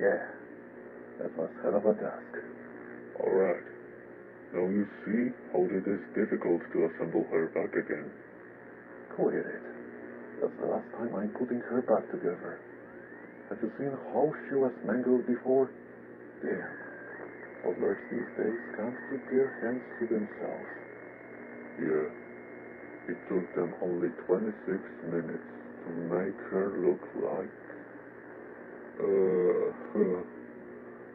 Yeah. That was hell of a task. Alright. Now you see how it is difficult to assemble her back again. Quit it. That's the last time I'm putting her back together. Have you seen how she was mangled before? Damn. Toddlers these days can't keep their hands to themselves. Yeah. It took them only 26 minutes to make her look like. Uh,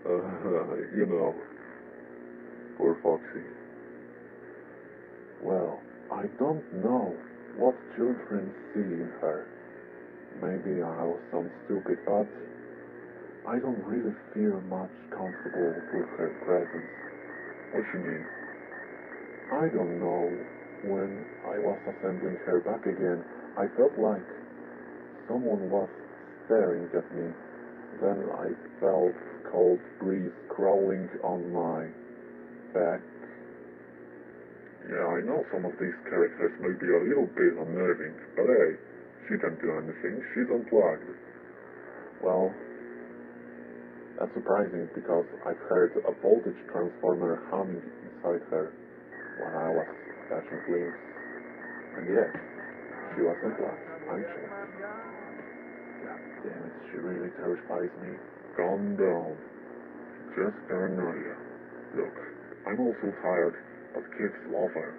uh, you know. Poor Foxy. Well, I don't know what children see in her. Maybe I was some stupid, but I don't really feel much comfortable with her presence. What you mean? I don't know. When I was assembling her back again, I felt like someone was staring at me. Then I felt cold breeze crawling on my back. Yeah, I know some of these characters may be a little bit unnerving, but hey, she can't do anything. She's unplugged. Well, that's surprising because I've heard a voltage transformer humming inside her when I was catching glimpse. And yet, she was unplugged, unchecked. God damn it, she really terrifies me. Calm down. Just paranoia. Look, I'm also tired, but kids love her.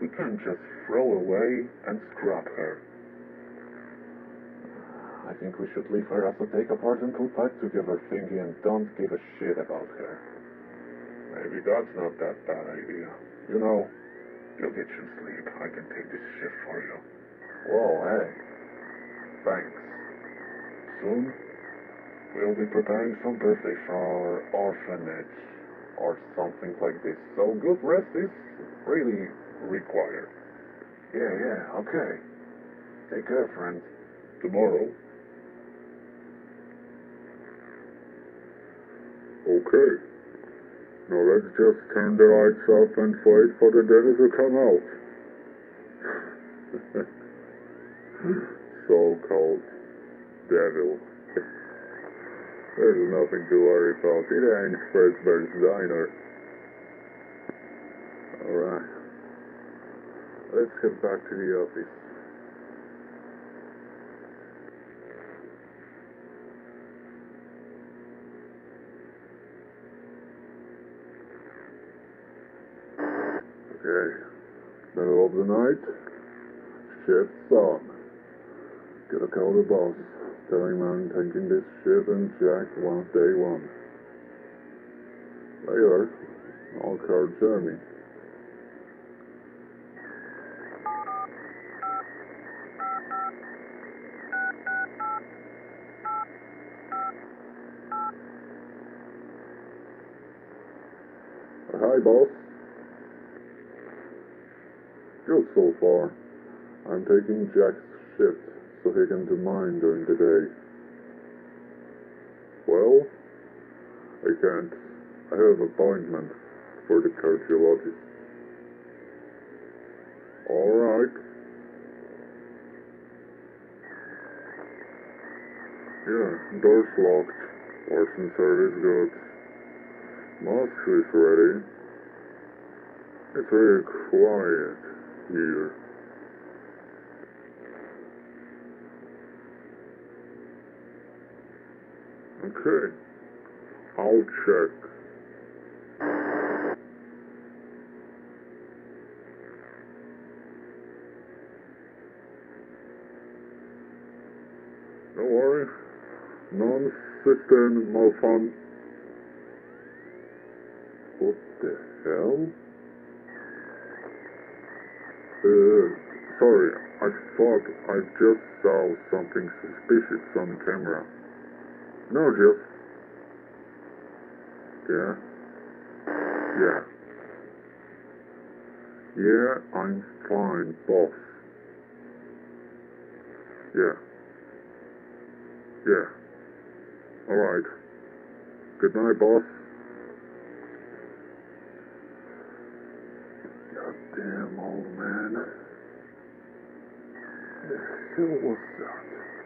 We can't just throw away and scrap her. I think we should leave her as a take apart and put back together thingy and don't give a shit about her. Maybe that's not that bad idea. You know, you'll get some sleep. I can take this shift for you. Whoa, hey. Thanks. Soon, we'll be preparing some birthday for our orphanage or something like this. So good rest is really required. Yeah, yeah, okay. Take care, friend. Tomorrow. Okay. Now let's just turn the lights off and wait for the devil to come out. So-called devil. There's nothing to worry about. It ain't Fredbear's diner. Alright. Let's get back to the office. Okay. Middle of the night. Shift's on. Gotta call the boss. Tell him I'm taking this ship and Jack wants day one. Later, I'll call Jeremy. Hi, boss. Good so far. I'm taking Jack's shift he can do mine during the day. Well, I can't. I have an appointment for the cardiologist. Alright. Yeah, door's locked. Orson service good. Mask is ready. It's very quiet here. Okay. I'll check. Don't worry. Non-system malfunction. What the hell? Uh, sorry. I thought I just saw something suspicious on camera. No, just. Yeah. Yeah. Yeah, I'm fine, boss. Yeah. Yeah. Alright. Good night, boss. Goddamn old man. The hell was that?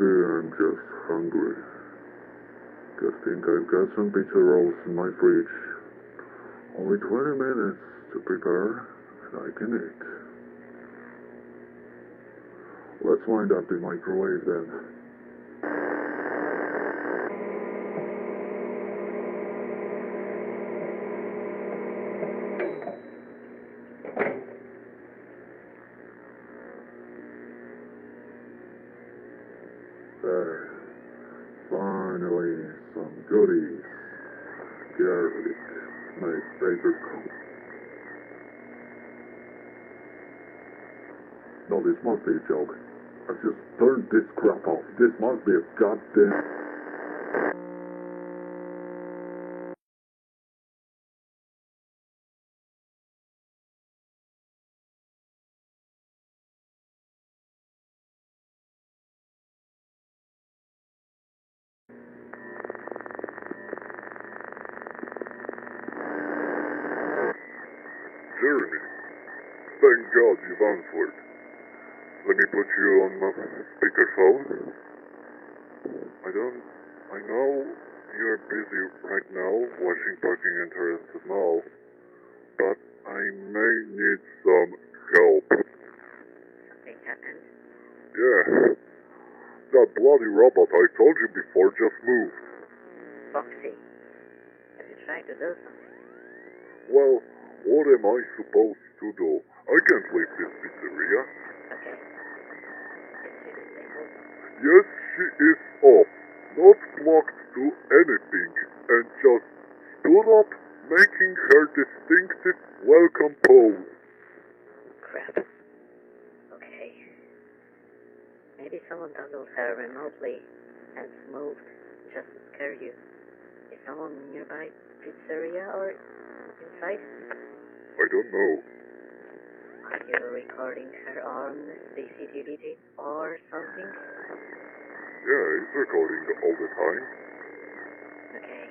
Maybe I'm just hungry. Good think I've got some pizza rolls in my fridge. Only 20 minutes to prepare, and I can eat. Let's wind up the microwave then. There. Finally, goodies. Garlic, my favorite color. No, this must be a joke. I just turned this crap off. This must be a goddamn. You've answered. Let me put you on my speakerphone. I don't. I know you're busy right now watching Parking Interested now, but I may need some help. Something happened. Yeah. That bloody robot I told you before just moved. Foxy. Have you tried to do something? Well, what am I supposed to do? I can't leave this pizzeria. Okay. Is she disabled? Yes, she is off, not blocked to anything, and just stood up, making her distinctive welcome pose. Crap. Okay. Maybe someone toggled her remotely and moved just to scare you. Is someone nearby pizzeria or inside? I don't know. Are you recording her on CCTV or something? Yeah, it's recording all the time. Okay.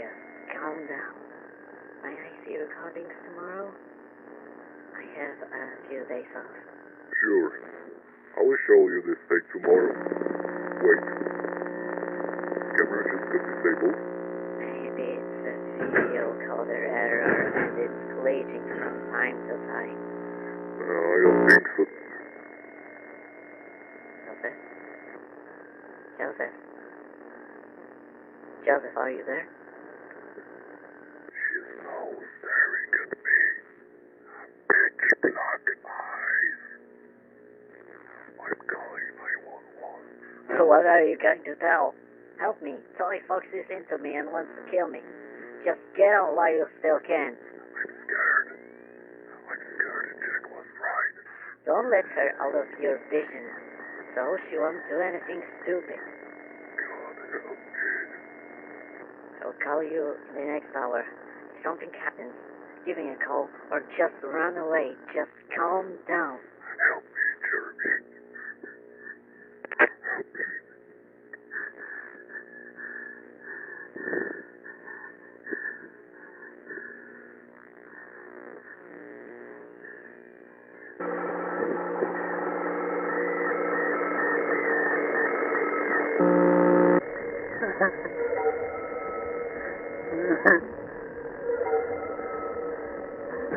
Just calm down. May I see recordings tomorrow? I have a few days off. Sure. I will show you this tape tomorrow. Wait. Camera just got disabled. Maybe a video coder error and it's glitching from time to time. Uh, I don't think so. Joseph? Joseph? Joseph, are you there? She's now staring at me. Pitch black eyes. I'm calling 911. So what are you going to tell? Help me. Toy Fox is into me and wants to kill me. Just get out while you still can. I'm scared. I'm scared. Don't let her out of your vision. So she won't do anything stupid. God help me. I'll call you in the next hour. If something happens, give me a call or just run away. Just calm down.